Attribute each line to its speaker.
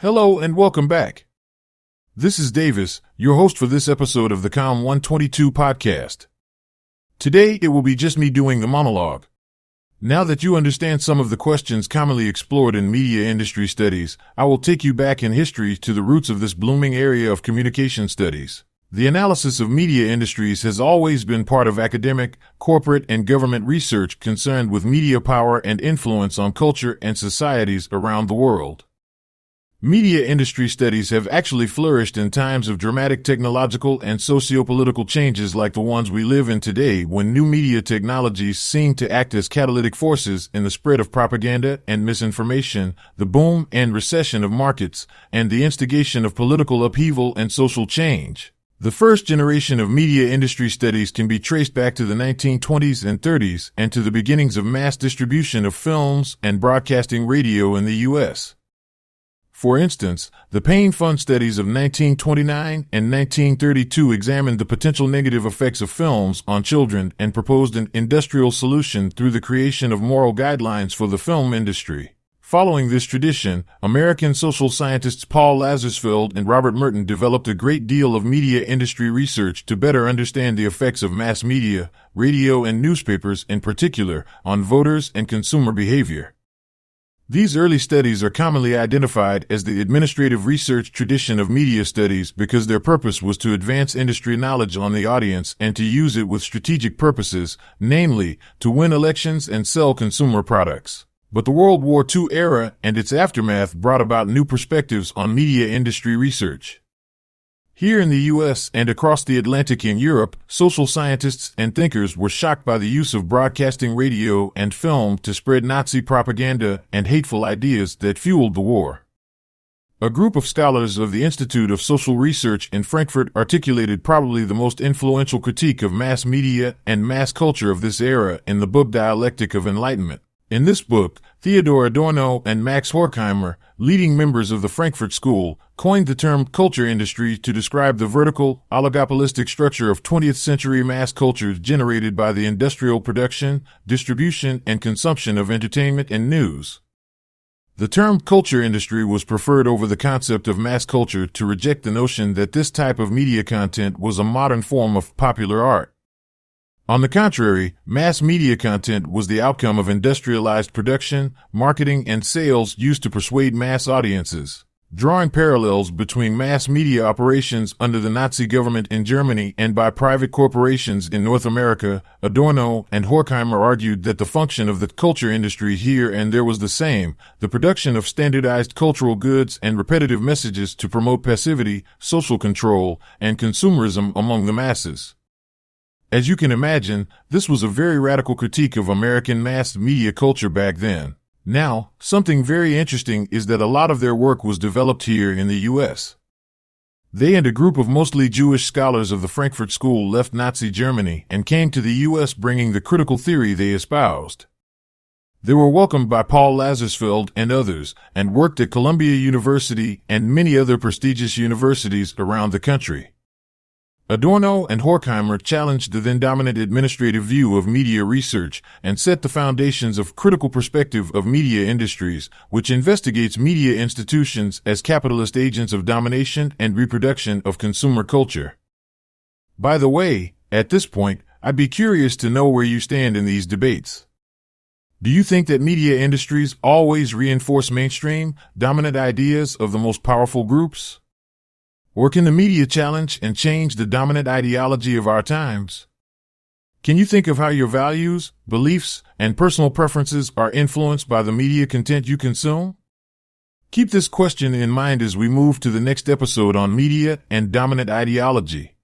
Speaker 1: Hello and welcome back. This is Davis, your host for this episode of the Com 122 podcast. Today it will be just me doing the monologue. Now that you understand some of the questions commonly explored in media industry studies, I will take you back in history to the roots of this blooming area of communication studies. The analysis of media industries has always been part of academic, corporate, and government research concerned with media power and influence on culture and societies around the world. Media industry studies have actually flourished in times of dramatic technological and socio-political changes like the ones we live in today when new media technologies seem to act as catalytic forces in the spread of propaganda and misinformation, the boom and recession of markets, and the instigation of political upheaval and social change. The first generation of media industry studies can be traced back to the 1920s and 30s and to the beginnings of mass distribution of films and broadcasting radio in the U.S. For instance, the Payne Fund studies of 1929 and 1932 examined the potential negative effects of films on children and proposed an industrial solution through the creation of moral guidelines for the film industry. Following this tradition, American social scientists Paul Lazarsfeld and Robert Merton developed a great deal of media industry research to better understand the effects of mass media, radio and newspapers in particular, on voters and consumer behavior. These early studies are commonly identified as the administrative research tradition of media studies because their purpose was to advance industry knowledge on the audience and to use it with strategic purposes, namely, to win elections and sell consumer products. But the World War II era and its aftermath brought about new perspectives on media industry research. Here in the US and across the Atlantic in Europe, social scientists and thinkers were shocked by the use of broadcasting radio and film to spread Nazi propaganda and hateful ideas that fueled the war. A group of scholars of the Institute of Social Research in Frankfurt articulated probably the most influential critique of mass media and mass culture of this era in the book Dialectic of Enlightenment. In this book, Theodor Adorno and Max Horkheimer, leading members of the Frankfurt School, coined the term culture industry to describe the vertical, oligopolistic structure of 20th century mass cultures generated by the industrial production, distribution, and consumption of entertainment and news. The term culture industry was preferred over the concept of mass culture to reject the notion that this type of media content was a modern form of popular art. On the contrary, mass media content was the outcome of industrialized production, marketing, and sales used to persuade mass audiences. Drawing parallels between mass media operations under the Nazi government in Germany and by private corporations in North America, Adorno and Horkheimer argued that the function of the culture industry here and there was the same, the production of standardized cultural goods and repetitive messages to promote passivity, social control, and consumerism among the masses. As you can imagine, this was a very radical critique of American mass media culture back then. Now, something very interesting is that a lot of their work was developed here in the U.S. They and a group of mostly Jewish scholars of the Frankfurt School left Nazi Germany and came to the U.S. bringing the critical theory they espoused. They were welcomed by Paul Lazarsfeld and others and worked at Columbia University and many other prestigious universities around the country. Adorno and Horkheimer challenged the then dominant administrative view of media research and set the foundations of critical perspective of media industries, which investigates media institutions as capitalist agents of domination and reproduction of consumer culture. By the way, at this point, I'd be curious to know where you stand in these debates. Do you think that media industries always reinforce mainstream, dominant ideas of the most powerful groups? Or can the media challenge and change the dominant ideology of our times? Can you think of how your values, beliefs, and personal preferences are influenced by the media content you consume? Keep this question in mind as we move to the next episode on media and dominant ideology.